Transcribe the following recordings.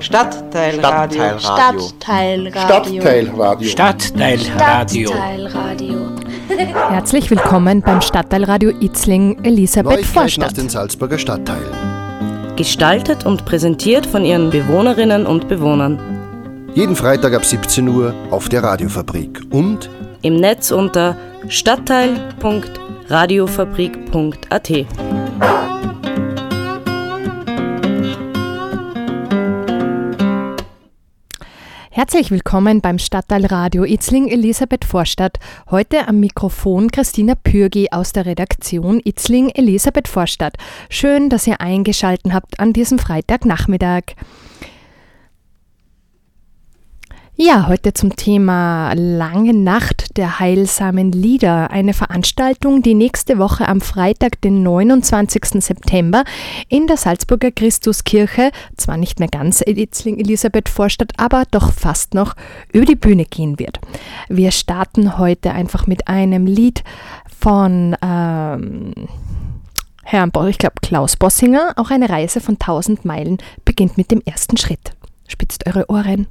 Stadtteilradio. Stadtteilradio. Stadtteilradio. Stadtteilradio. Stadtteilradio. Herzlich willkommen beim Stadtteilradio Itzling Elisabeth Neuigkeiten aus Vorstadt. den Salzburger Stadtteilen. Gestaltet und präsentiert von ihren Bewohnerinnen und Bewohnern. Jeden Freitag ab 17 Uhr auf der Radiofabrik. Und Im Netz unter stadtteil.radiofabrik.at. Herzlich willkommen beim Stadtteilradio Itzling Elisabeth Vorstadt. Heute am Mikrofon Christina Pürgi aus der Redaktion Itzling Elisabeth Vorstadt. Schön, dass ihr eingeschalten habt an diesem Freitagnachmittag. Ja, heute zum Thema Lange Nacht der heilsamen Lieder. Eine Veranstaltung, die nächste Woche am Freitag, den 29. September in der Salzburger Christuskirche, zwar nicht mehr ganz Itzling Elisabeth Vorstadt, aber doch fast noch über die Bühne gehen wird. Wir starten heute einfach mit einem Lied von ähm, Herrn, ich glaube Klaus Bossinger. Auch eine Reise von 1000 Meilen beginnt mit dem ersten Schritt. Spitzt eure Ohren.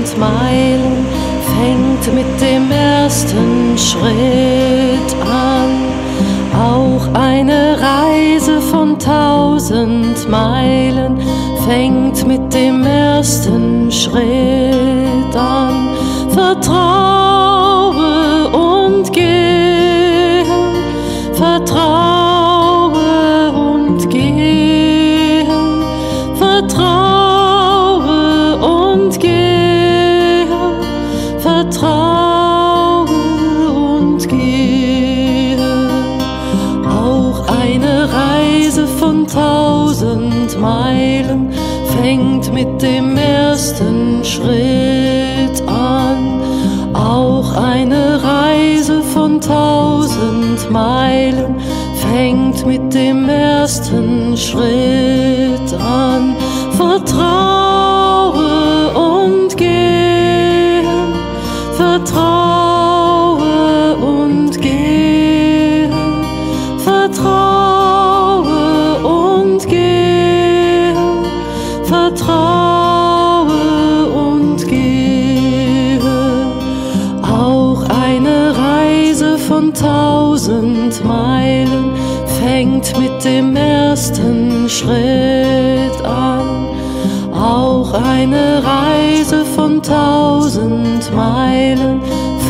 Tausend Meilen fängt mit dem ersten Schritt an. Auch eine Reise von tausend Meilen fängt mit dem ersten mit dem ersten Schritt an. Auch eine Reise von tausend Meilen fängt mit dem ersten Schritt eine Reise von tausend Meilen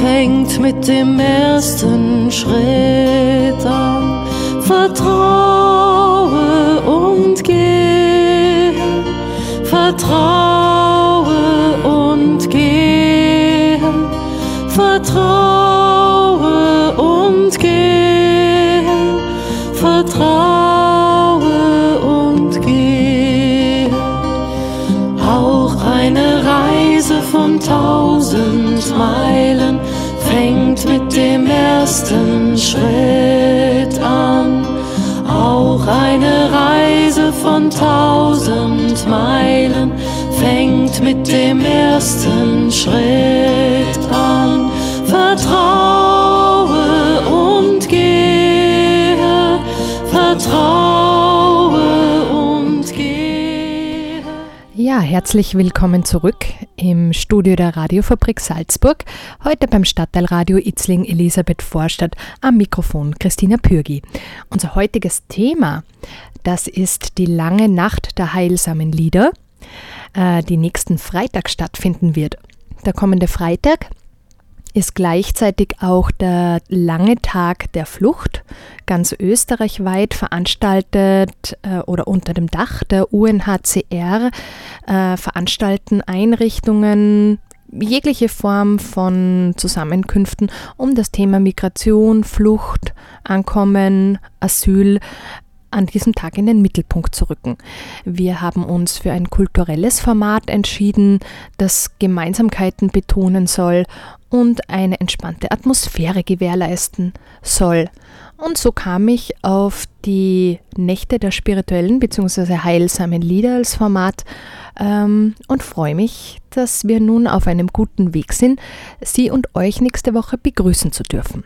fängt mit dem ersten Schritt an. Vertraue und gehe, vertraue ersten Schritt an. Auch eine Reise von tausend Meilen fängt mit dem ersten Schritt an. Vertraue und gehe, vertraue Herzlich willkommen zurück im Studio der Radiofabrik Salzburg. Heute beim Stadtteilradio Itzling Elisabeth Vorstadt am Mikrofon Christina Pürgi. Unser heutiges Thema, das ist die lange Nacht der heilsamen Lieder, äh, die nächsten Freitag stattfinden wird. Der kommende Freitag, ist gleichzeitig auch der lange Tag der Flucht, ganz österreichweit veranstaltet äh, oder unter dem Dach der UNHCR äh, veranstalten Einrichtungen jegliche Form von Zusammenkünften, um das Thema Migration, Flucht, Ankommen, Asyl an diesem Tag in den Mittelpunkt zu rücken. Wir haben uns für ein kulturelles Format entschieden, das Gemeinsamkeiten betonen soll und eine entspannte Atmosphäre gewährleisten soll. Und so kam ich auf die Nächte der spirituellen bzw. heilsamen Lieder als Format ähm, und freue mich, dass wir nun auf einem guten Weg sind, Sie und euch nächste Woche begrüßen zu dürfen.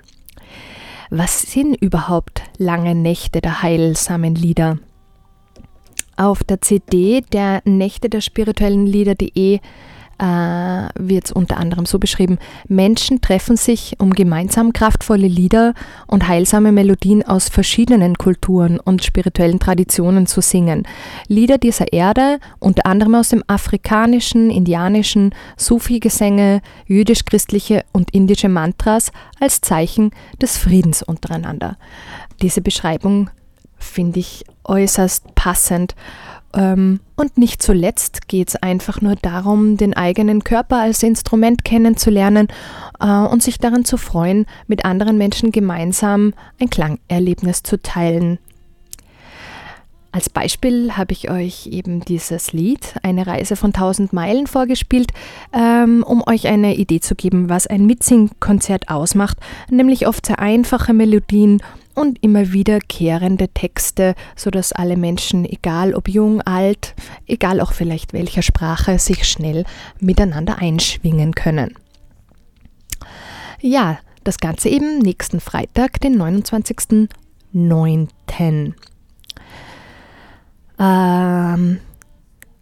Was sind überhaupt lange Nächte der heilsamen Lieder? Auf der CD der Nächte der spirituellen Lieder.de äh, wird es unter anderem so beschrieben, Menschen treffen sich, um gemeinsam kraftvolle Lieder und heilsame Melodien aus verschiedenen Kulturen und spirituellen Traditionen zu singen. Lieder dieser Erde, unter anderem aus dem afrikanischen, indianischen, Sufi-Gesänge, jüdisch-christliche und indische Mantras als Zeichen des Friedens untereinander. Diese Beschreibung finde ich äußerst passend und nicht zuletzt geht es einfach nur darum, den eigenen Körper als Instrument kennenzulernen äh, und sich daran zu freuen, mit anderen Menschen gemeinsam ein Klangerlebnis zu teilen. Als Beispiel habe ich euch eben dieses Lied, eine Reise von 1000 Meilen, vorgespielt, ähm, um euch eine Idee zu geben, was ein Mitsingkonzert ausmacht, nämlich oft sehr einfache Melodien und immer wiederkehrende Texte, sodass alle Menschen, egal ob jung, alt, egal auch vielleicht welcher Sprache, sich schnell miteinander einschwingen können. Ja, das Ganze eben nächsten Freitag, den 29.09. Ähm,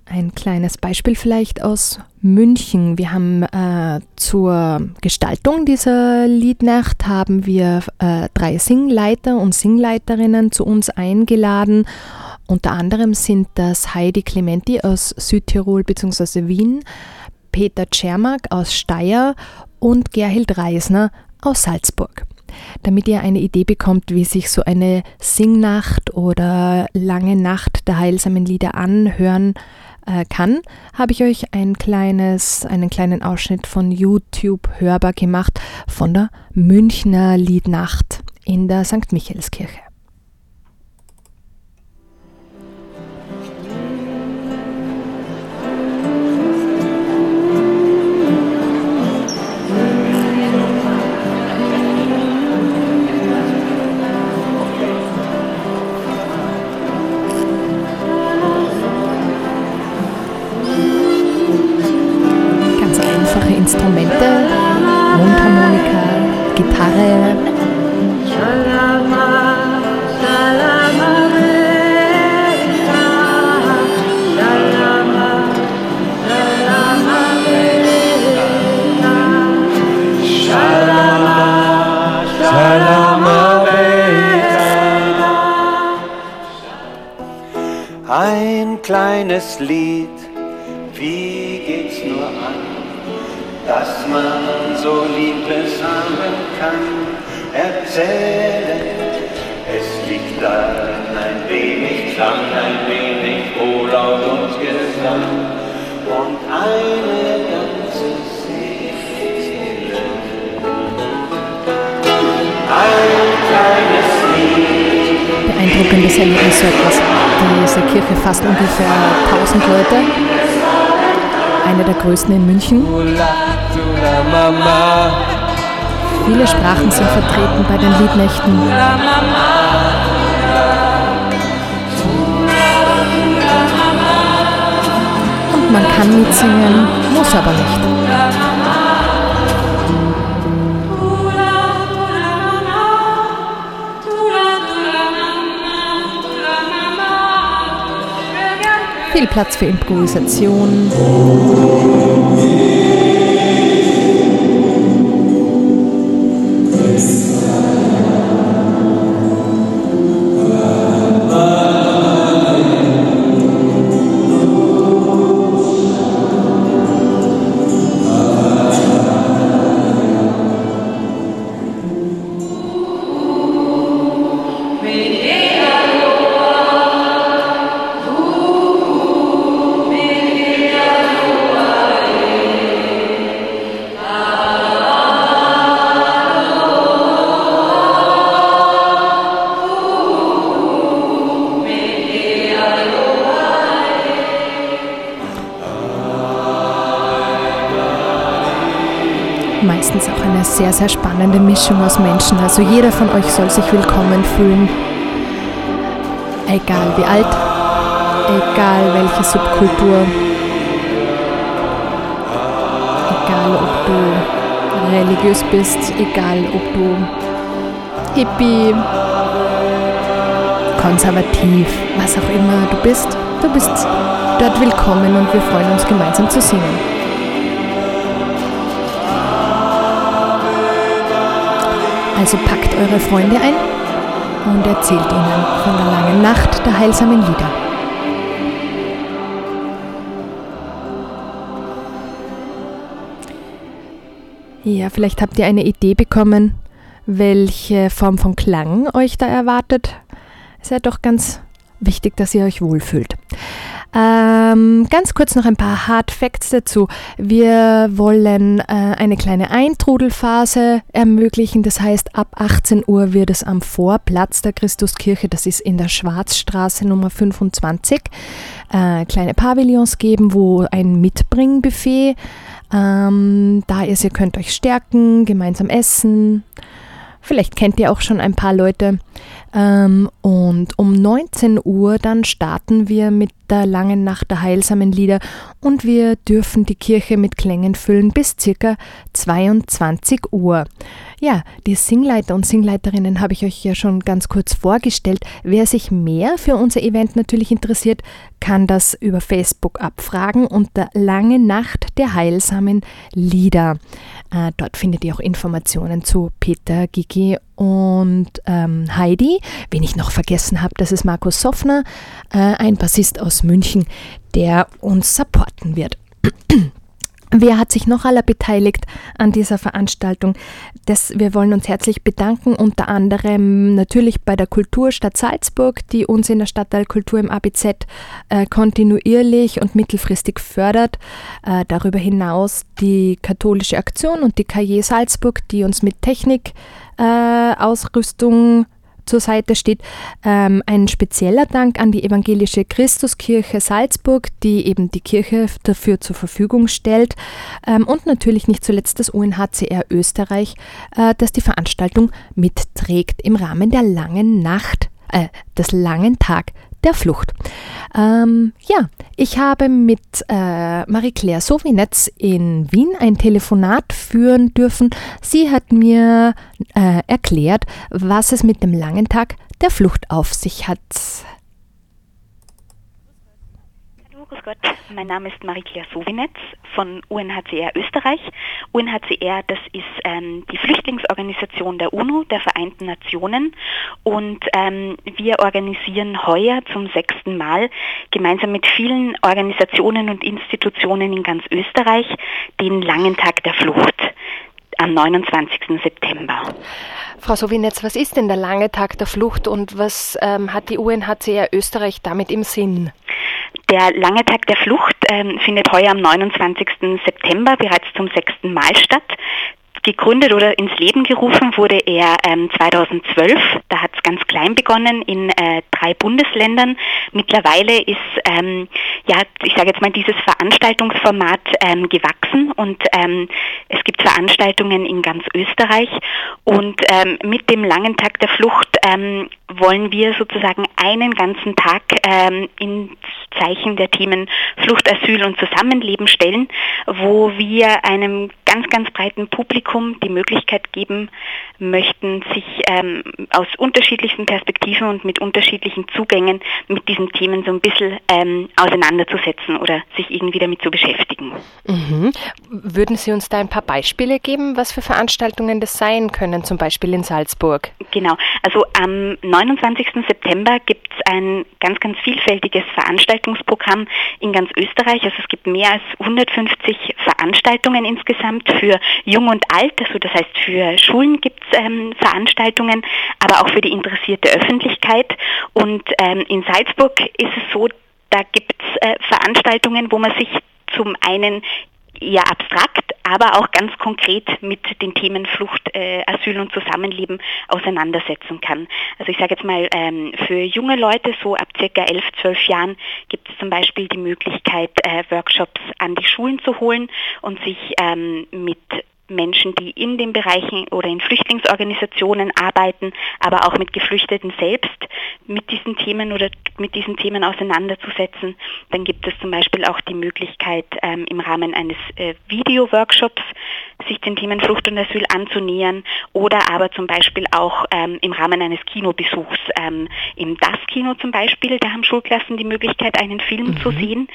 ein kleines Beispiel vielleicht aus München. Wir haben äh, zur Gestaltung dieser Liednacht haben wir äh, drei Singleiter und Singleiterinnen zu uns eingeladen. Unter anderem sind das Heidi Clementi aus Südtirol bzw. Wien, Peter Czermak aus Steyr und Gerhild Reisner aus Salzburg damit ihr eine Idee bekommt, wie sich so eine Singnacht oder lange Nacht der heilsamen Lieder anhören äh, kann, habe ich euch ein kleines, einen kleinen Ausschnitt von YouTube hörbar gemacht von der Münchner Liednacht in der St. Michaelskirche. Instrumente, Mundharmonika, Gitarre. Ein kleines Lied, haben kann, erzählen. Es liegt darin ein wenig Klang, ein wenig Wohllaut und Gesang und eine ganze Seele. Ein kleines Lied. Beeindruckendes Erlebnis so etwas. Diese Kirche fasst ungefähr 1000 Leute eine der größten in München. Viele Sprachen sind vertreten bei den Liednächten. Und man kann mitsingen, muss aber nicht. Viel Platz für Improvisation. Sehr, sehr spannende Mischung aus Menschen. Also jeder von euch soll sich willkommen fühlen. Egal wie alt, egal welche Subkultur, egal ob du religiös bist, egal ob du Hippie, konservativ, was auch immer du bist, du bist dort willkommen und wir freuen uns gemeinsam zu singen. Also packt eure Freunde ein und erzählt ihnen von der langen Nacht der heilsamen Lieder. Ja, vielleicht habt ihr eine Idee bekommen, welche Form von Klang euch da erwartet. Es ist ja doch ganz wichtig, dass ihr euch wohlfühlt. Ähm, ganz kurz noch ein paar Hard Facts dazu. Wir wollen äh, eine kleine Eintrudelphase ermöglichen. Das heißt, ab 18 Uhr wird es am Vorplatz der Christuskirche, das ist in der Schwarzstraße Nummer 25, äh, kleine Pavillons geben, wo ein Mitbringbuffet ähm, da ist. Ihr könnt euch stärken, gemeinsam essen. Vielleicht kennt ihr auch schon ein paar Leute. Ähm, und um 19 Uhr dann starten wir mit der langen Nacht der heilsamen Lieder und wir dürfen die Kirche mit Klängen füllen bis circa 22 Uhr. Ja, die Singleiter und Singleiterinnen habe ich euch ja schon ganz kurz vorgestellt. Wer sich mehr für unser Event natürlich interessiert, kann das über Facebook abfragen unter Lange Nacht der heilsamen Lieder. Äh, dort findet ihr auch Informationen zu Peter, Gigi und ähm, Heidi. Wen ich noch vergessen habe, das ist Markus Soffner, äh, ein Bassist aus München, der uns supporten wird. Wer hat sich noch aller beteiligt an dieser Veranstaltung? Das, wir wollen uns herzlich bedanken, unter anderem natürlich bei der Kulturstadt Salzburg, die uns in der Stadtteil Kultur im ABZ äh, kontinuierlich und mittelfristig fördert. Äh, darüber hinaus die Katholische Aktion und die KJ Salzburg, die uns mit Technik, äh, Ausrüstung zur Seite steht. Ähm, ein spezieller Dank an die Evangelische Christuskirche Salzburg, die eben die Kirche dafür zur Verfügung stellt. Ähm, und natürlich nicht zuletzt das UNHCR Österreich, äh, das die Veranstaltung mitträgt im Rahmen der langen Nacht, äh, des langen Tag der Flucht. Ähm, ja, ich habe mit äh, Marie-Claire Sovinetz in Wien ein Telefonat führen dürfen. Sie hat mir äh, erklärt, was es mit dem langen Tag der Flucht auf sich hat. Grüß Gott, mein Name ist Marie-Claire Sovinetz von UNHCR Österreich. UNHCR, das ist ähm, die Flüchtlingsorganisation der UNO, der Vereinten Nationen. Und ähm, wir organisieren heuer zum sechsten Mal gemeinsam mit vielen Organisationen und Institutionen in ganz Österreich den langen Tag der Flucht am 29. September. Frau Sovinetz, was ist denn der lange Tag der Flucht und was ähm, hat die UNHCR Österreich damit im Sinn? Der lange Tag der Flucht ähm, findet heuer am 29. September bereits zum sechsten Mal statt. Gegründet oder ins Leben gerufen wurde er ähm, 2012. Da hat es ganz klein begonnen in äh, drei Bundesländern. Mittlerweile ist, ähm, ja, ich sage jetzt mal, dieses Veranstaltungsformat ähm, gewachsen und ähm, es gibt Veranstaltungen in ganz Österreich. Und ähm, mit dem langen Tag der Flucht ähm, wollen wir sozusagen einen ganzen Tag ähm, ins Zeichen der Themen Flucht, Asyl und Zusammenleben stellen, wo wir einem ganz, ganz breiten Publikum die Möglichkeit geben möchten, sich ähm, aus unterschiedlichsten Perspektiven und mit unterschiedlichen Zugängen mit diesen Themen so ein bisschen ähm, auseinanderzusetzen oder sich irgendwie damit zu beschäftigen. Mhm. Würden Sie uns da ein paar Beispiele geben, was für Veranstaltungen das sein können, zum Beispiel in Salzburg? Genau, also am 29. September gibt es ein ganz, ganz vielfältiges Veranstaltungsprogramm in ganz Österreich. Also es gibt mehr als 150 Veranstaltungen insgesamt für Jung und Alt, also das heißt für Schulen gibt es ähm, Veranstaltungen, aber auch für die interessierte Öffentlichkeit. Und ähm, in Salzburg ist es so, da gibt es äh, Veranstaltungen, wo man sich zum einen eher abstrakt, aber auch ganz konkret mit den Themen Flucht, äh, Asyl und Zusammenleben auseinandersetzen kann. Also ich sage jetzt mal, ähm, für junge Leute, so ab circa elf, zwölf Jahren, gibt es zum Beispiel die Möglichkeit, äh, Workshops an die Schulen zu holen und sich ähm, mit Menschen, die in den Bereichen oder in Flüchtlingsorganisationen arbeiten, aber auch mit Geflüchteten selbst mit diesen Themen oder mit diesen Themen auseinanderzusetzen. Dann gibt es zum Beispiel auch die Möglichkeit, ähm, im Rahmen eines äh, Video-Workshops sich den Themen Flucht und Asyl anzunähern oder aber zum Beispiel auch ähm, im Rahmen eines Kinobesuchs. Ähm, Im Das-Kino zum Beispiel, da haben Schulklassen die Möglichkeit, einen Film mhm. zu sehen.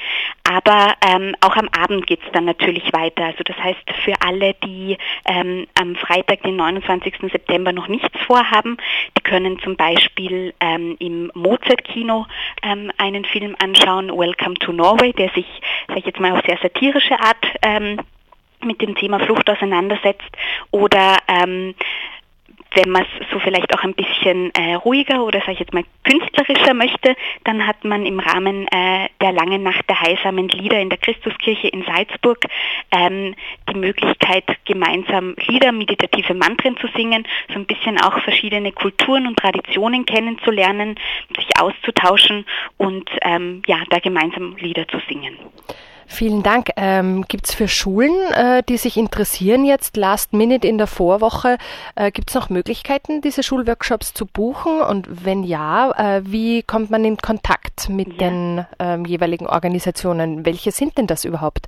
Aber auch am Abend geht es dann natürlich weiter. Also das heißt, für alle, die ähm, am Freitag, den 29. September, noch nichts vorhaben, die können zum Beispiel ähm, im Mozart-Kino ähm, einen Film anschauen, Welcome to Norway, der sich, sag ich jetzt mal, auf sehr satirische Art ähm, mit dem Thema Flucht auseinandersetzt oder ähm, wenn man es so vielleicht auch ein bisschen äh, ruhiger oder sage ich jetzt mal künstlerischer möchte, dann hat man im Rahmen äh, der langen Nacht der heilsamen Lieder in der Christuskirche in Salzburg ähm, die Möglichkeit, gemeinsam Lieder, meditative Mantren zu singen, so ein bisschen auch verschiedene Kulturen und Traditionen kennenzulernen, sich auszutauschen und ähm, ja, da gemeinsam Lieder zu singen. Vielen Dank. Ähm, Gibt es für Schulen, äh, die sich interessieren jetzt last minute in der Vorwoche, äh, gibt es noch Möglichkeiten, diese Schulworkshops zu buchen? Und wenn ja, äh, wie kommt man in Kontakt mit ja. den ähm, jeweiligen Organisationen? Welche sind denn das überhaupt?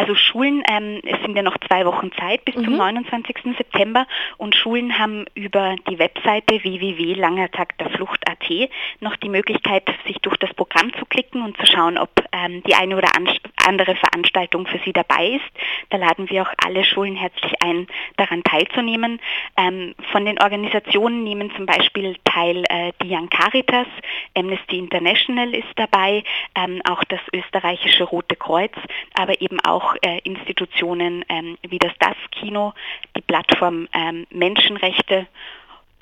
Also Schulen, ähm, es sind ja noch zwei Wochen Zeit bis mhm. zum 29. September und Schulen haben über die Webseite www.langertagderflucht.at noch die Möglichkeit, sich durch das Programm zu klicken und zu schauen, ob ähm, die eine oder andere Veranstaltung für sie dabei ist. Da laden wir auch alle Schulen herzlich ein, daran teilzunehmen. Ähm, von den Organisationen nehmen zum Beispiel teil äh, die Young Caritas, Amnesty International ist dabei, ähm, auch das österreichische Rote Kreuz, aber eben auch auch äh, Institutionen ähm, wie das DAS-Kino, die Plattform ähm, Menschenrechte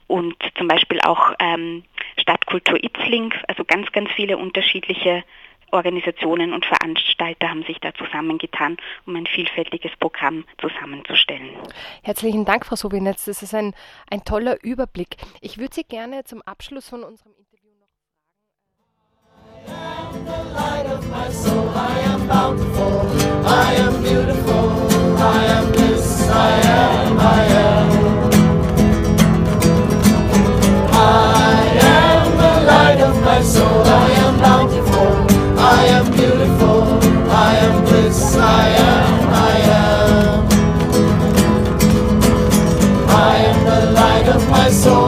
und zum Beispiel auch ähm, Stadtkultur Itzling, also ganz, ganz viele unterschiedliche Organisationen und Veranstalter haben sich da zusammengetan, um ein vielfältiges Programm zusammenzustellen. Herzlichen Dank, Frau Sobinetz. Das ist ein, ein toller Überblick. Ich würde Sie gerne zum Abschluss von unserem Interview noch fragen. I am beautiful, I am this, I am, I am. My soul,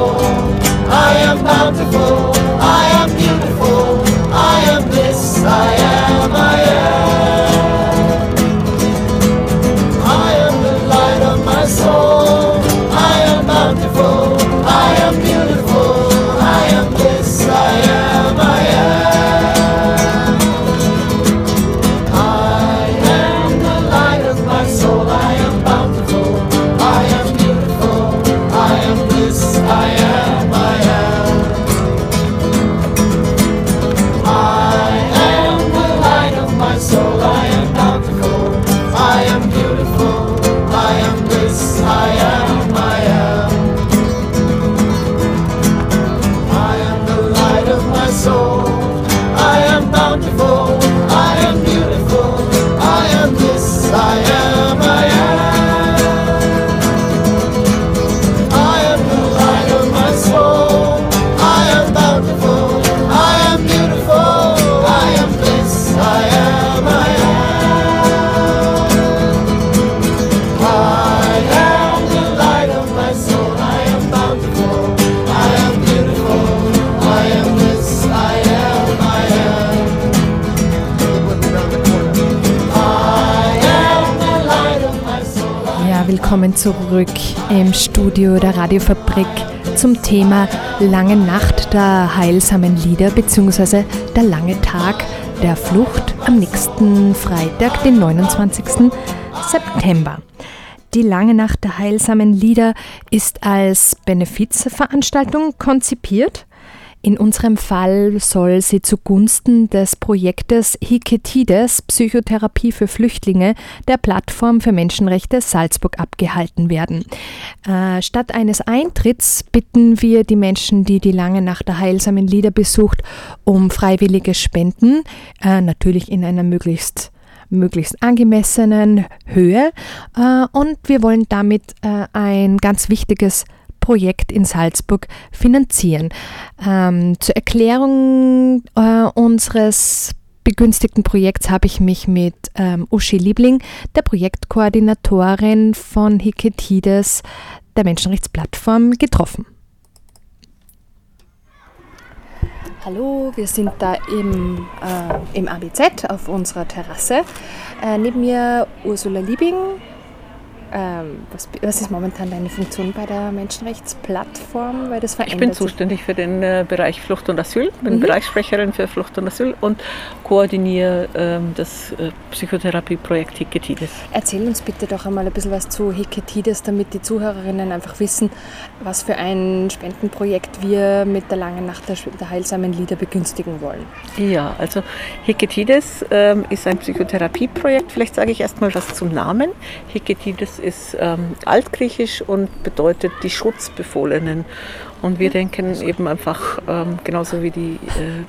willkommen zurück im Studio der Radiofabrik zum Thema Lange Nacht der heilsamen Lieder bzw. der lange Tag der Flucht am nächsten Freitag, den 29. September. Die Lange Nacht der heilsamen Lieder ist als Benefizveranstaltung konzipiert in unserem Fall soll sie zugunsten des Projektes Hiketides Psychotherapie für Flüchtlinge der Plattform für Menschenrechte Salzburg abgehalten werden. Äh, statt eines Eintritts bitten wir die Menschen, die die lange Nacht der heilsamen Lieder besucht, um freiwillige Spenden, äh, natürlich in einer möglichst möglichst angemessenen Höhe äh, und wir wollen damit ein ganz wichtiges Projekt in Salzburg finanzieren. Ähm, zur Erklärung äh, unseres begünstigten Projekts habe ich mich mit ähm, Uschi Liebling, der Projektkoordinatorin von Hiketides, der Menschenrechtsplattform, getroffen. Hallo, wir sind da im, äh, im ABZ auf unserer Terrasse. Äh, neben mir Ursula Liebing, ähm, was, was, ist momentan deine Funktion bei der Menschenrechtsplattform? Weil das ich bin zuständig für den äh, Bereich Flucht und Asyl, bin mhm. Bereichssprecherin für Flucht und Asyl und koordiniere ähm, das äh, Psychotherapieprojekt Hiketides. Erzähl uns bitte doch einmal ein bisschen was zu Hiketides, damit die Zuhörerinnen einfach wissen, was für ein Spendenprojekt wir mit der langen Nacht der, der heilsamen Lieder begünstigen wollen. Ja, also Hiketides ähm, ist ein Psychotherapieprojekt. Vielleicht sage ich erstmal was zum Namen. Hiketides ist ähm, altgriechisch und bedeutet die Schutzbefohlenen. Und wir denken eben einfach, ähm, genauso wie die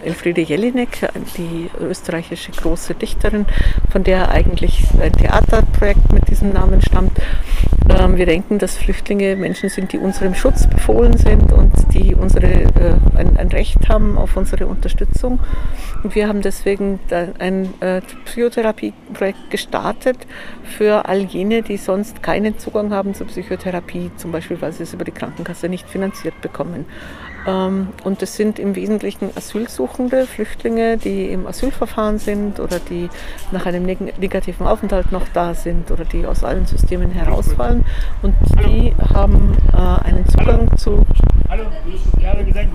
äh, Elfriede Jelinek, die österreichische große Dichterin, von der eigentlich ein Theaterprojekt mit diesem Namen stammt. Ähm, wir denken, dass Flüchtlinge Menschen sind, die unserem Schutz befohlen sind und die unsere, äh, ein, ein, Recht haben auf unsere Unterstützung. Und wir haben deswegen ein äh, Psychotherapieprojekt gestartet für all jene, die sonst keinen Zugang haben zur Psychotherapie, zum Beispiel weil sie es über die Krankenkasse nicht finanziert bekommen kommen. Und es sind im Wesentlichen Asylsuchende, Flüchtlinge, die im Asylverfahren sind oder die nach einem negativen Aufenthalt noch da sind oder die aus allen Systemen herausfallen. Und die haben äh, einen Zugang zu. Hallo, ja, gesagt,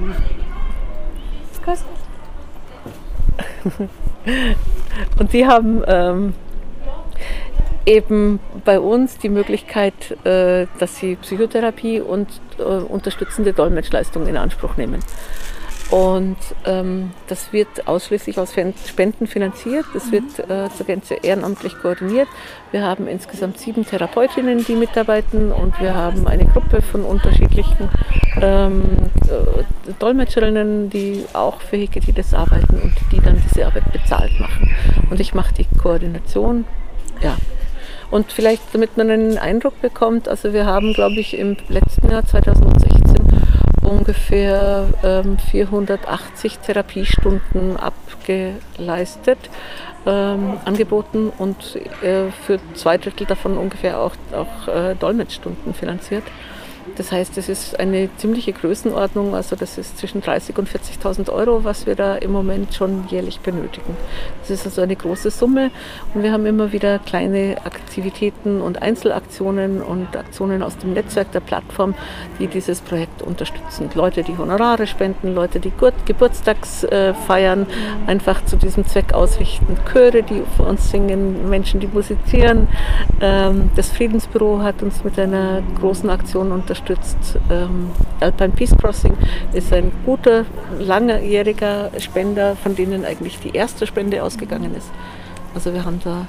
und die haben ähm, eben bei uns die Möglichkeit, äh, dass sie Psychotherapie und äh, unterstützende Dolmetschleistungen in Anspruch nehmen. Und ähm, das wird ausschließlich aus Spenden finanziert. Das wird äh, zur Gänze ehrenamtlich koordiniert. Wir haben insgesamt sieben Therapeutinnen, die mitarbeiten und wir haben eine Gruppe von unterschiedlichen ähm, äh, Dolmetscherinnen, die auch für Heketides arbeiten und die dann diese Arbeit bezahlt machen. Und ich mache die Koordination. Ja, und vielleicht, damit man einen Eindruck bekommt, also wir haben, glaube ich, im letzten Jahr 2016 ungefähr ähm, 480 Therapiestunden abgeleistet, ähm, angeboten und äh, für zwei Drittel davon ungefähr auch, auch äh, Dolmetschstunden finanziert. Das heißt, es ist eine ziemliche Größenordnung, also das ist zwischen 30.000 und 40.000 Euro, was wir da im Moment schon jährlich benötigen. Das ist also eine große Summe und wir haben immer wieder kleine Aktivitäten und Einzelaktionen und Aktionen aus dem Netzwerk der Plattform, die dieses Projekt unterstützen. Leute, die Honorare spenden, Leute, die Geburtstagsfeiern äh, einfach zu diesem Zweck ausrichten, Chöre, die für uns singen, Menschen, die musizieren. Ähm, das Friedensbüro hat uns mit einer großen Aktion unterstützt unterstützt. Ähm, Alpine Peace Crossing ist ein guter, langjähriger Spender, von denen eigentlich die erste Spende ausgegangen ist. Also wir haben da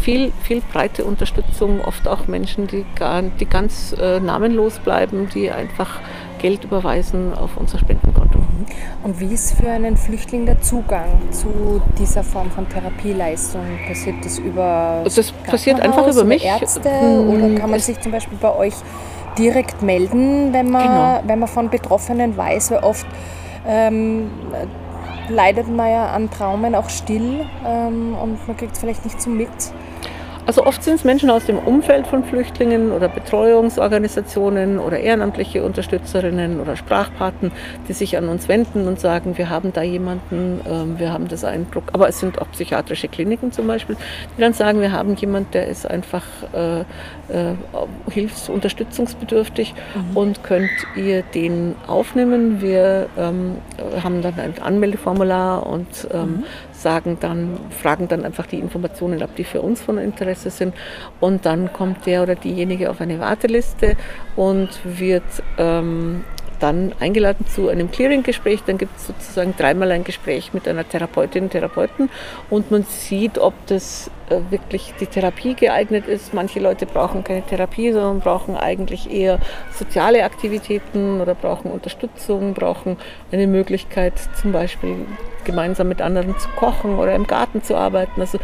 viel, viel breite Unterstützung, oft auch Menschen, die, gar, die ganz äh, namenlos bleiben, die einfach Geld überweisen auf unser Spendenkonto. Und wie ist für einen Flüchtling der Zugang zu dieser Form von Therapieleistung? Passiert das über das passiert einfach über mich. Ärzte oder hm, kann man sich zum Beispiel bei euch direkt melden, wenn man, genau. wenn man von Betroffenen weiß, weil oft ähm, leidet man ja an Traumen auch still ähm, und man kriegt es vielleicht nicht so mit. Also oft sind es Menschen aus dem Umfeld von Flüchtlingen oder Betreuungsorganisationen oder ehrenamtliche Unterstützerinnen oder Sprachpaten, die sich an uns wenden und sagen, wir haben da jemanden, ähm, wir haben das Eindruck, aber es sind auch psychiatrische Kliniken zum Beispiel, die dann sagen, wir haben jemanden, der ist einfach äh, äh, hilfsunterstützungsbedürftig mhm. und könnt ihr den aufnehmen. Wir ähm, haben dann ein Anmeldeformular und ähm, mhm sagen dann, fragen dann einfach die Informationen ab, die für uns von Interesse sind. Und dann kommt der oder diejenige auf eine Warteliste und wird ähm, dann eingeladen zu einem Clearing-Gespräch. Dann gibt es sozusagen dreimal ein Gespräch mit einer Therapeutin, Therapeuten und man sieht, ob das äh, wirklich die Therapie geeignet ist. Manche Leute brauchen keine Therapie, sondern brauchen eigentlich eher soziale Aktivitäten oder brauchen Unterstützung, brauchen eine Möglichkeit zum Beispiel gemeinsam mit anderen zu kochen oder im Garten zu arbeiten. Also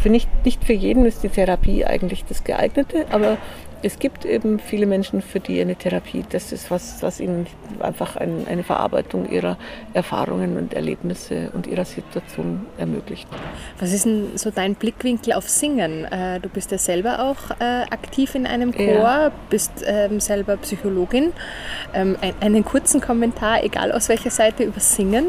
für nicht, nicht für jeden ist die Therapie eigentlich das geeignete, aber es gibt eben viele Menschen, für die eine Therapie, das ist was, was ihnen einfach ein, eine Verarbeitung ihrer Erfahrungen und Erlebnisse und ihrer Situation ermöglicht. Was ist denn so dein Blickwinkel auf Singen? Äh, du bist ja selber auch äh, aktiv in einem Chor, ja. bist ähm, selber Psychologin. Ähm, einen kurzen Kommentar, egal aus welcher Seite, über Singen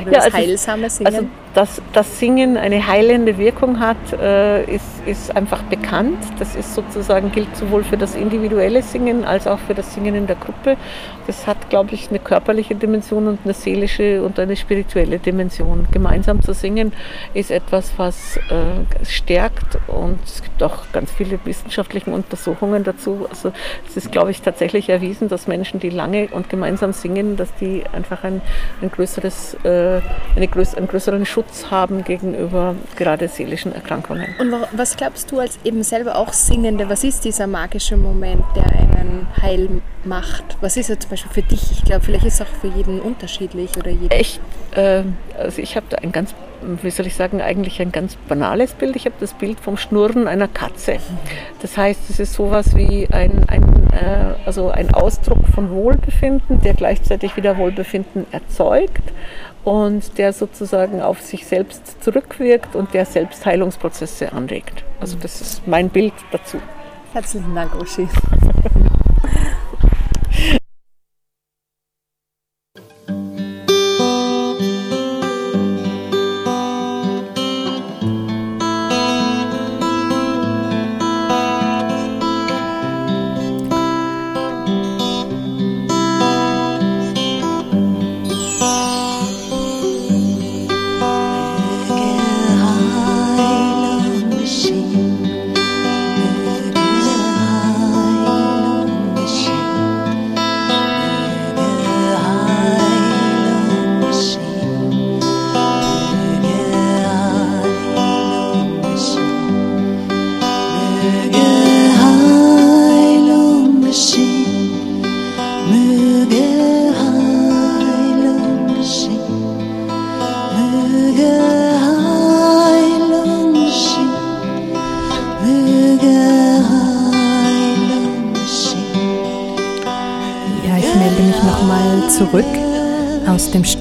oder ja, das also, heilsame Singen? Also dass das Singen eine heilende Wirkung hat, äh, ist, ist einfach bekannt. Das ist sozusagen, gilt sowohl für das individuelle Singen als auch für das Singen in der Gruppe. Das hat, glaube ich, eine körperliche Dimension und eine seelische und eine spirituelle Dimension. Gemeinsam zu singen ist etwas, was äh, stärkt und es gibt auch ganz viele wissenschaftliche Untersuchungen dazu. Also es ist, glaube ich, tatsächlich erwiesen, dass Menschen, die lange und gemeinsam singen, dass die einfach ein, ein größeres, äh, eine größ einen größeren Schutz haben gegenüber gerade seelischen Erkrankungen. Und was glaubst du als eben selber auch Singende, was ist dieser magische Moment, der einen heil macht? Was ist er zum Beispiel für dich? Ich glaube, vielleicht ist es auch für jeden unterschiedlich oder jeden. Ich, äh, also ich habe da ein ganz wie soll ich sagen, eigentlich ein ganz banales Bild. Ich habe das Bild vom Schnurren einer Katze. Das heißt, es ist sowas wie ein, ein, äh, also ein Ausdruck von Wohlbefinden, der gleichzeitig wieder Wohlbefinden erzeugt und der sozusagen auf sich selbst zurückwirkt und der Selbstheilungsprozesse anregt. Also das ist mein Bild dazu. Herzlichen Dank, Uschi.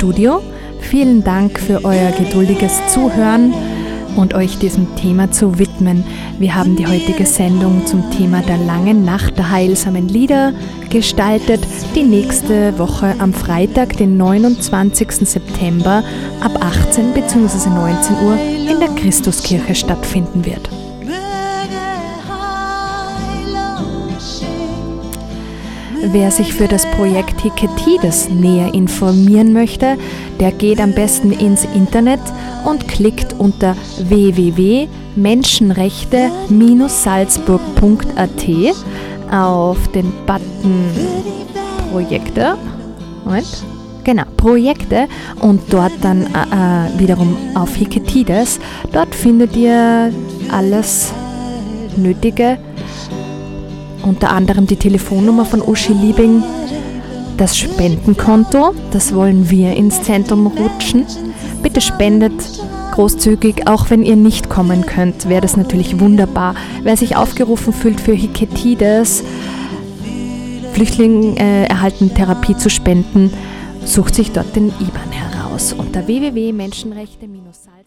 Studio. Vielen Dank für euer geduldiges Zuhören und euch diesem Thema zu widmen. Wir haben die heutige Sendung zum Thema der langen Nacht der heilsamen Lieder gestaltet, die nächste Woche am Freitag, den 29. September ab 18 bzw. 19 Uhr in der Christuskirche stattfinden wird. Wer sich für das Projekt Hiketides näher informieren möchte, der geht am besten ins Internet und klickt unter www.menschenrechte-salzburg.at auf den Button Projekte. Moment. Genau, Projekte und dort dann äh, äh wiederum auf Hiketides. Dort findet ihr alles Nötige unter anderem die Telefonnummer von Uschi Liebing, das Spendenkonto, das wollen wir ins Zentrum rutschen. Bitte spendet großzügig, auch wenn ihr nicht kommen könnt, wäre das natürlich wunderbar. Wer sich aufgerufen fühlt für Hiketides, Flüchtlinge äh, erhalten Therapie zu spenden, sucht sich dort den IBAN heraus unter www.menschenrechte-salz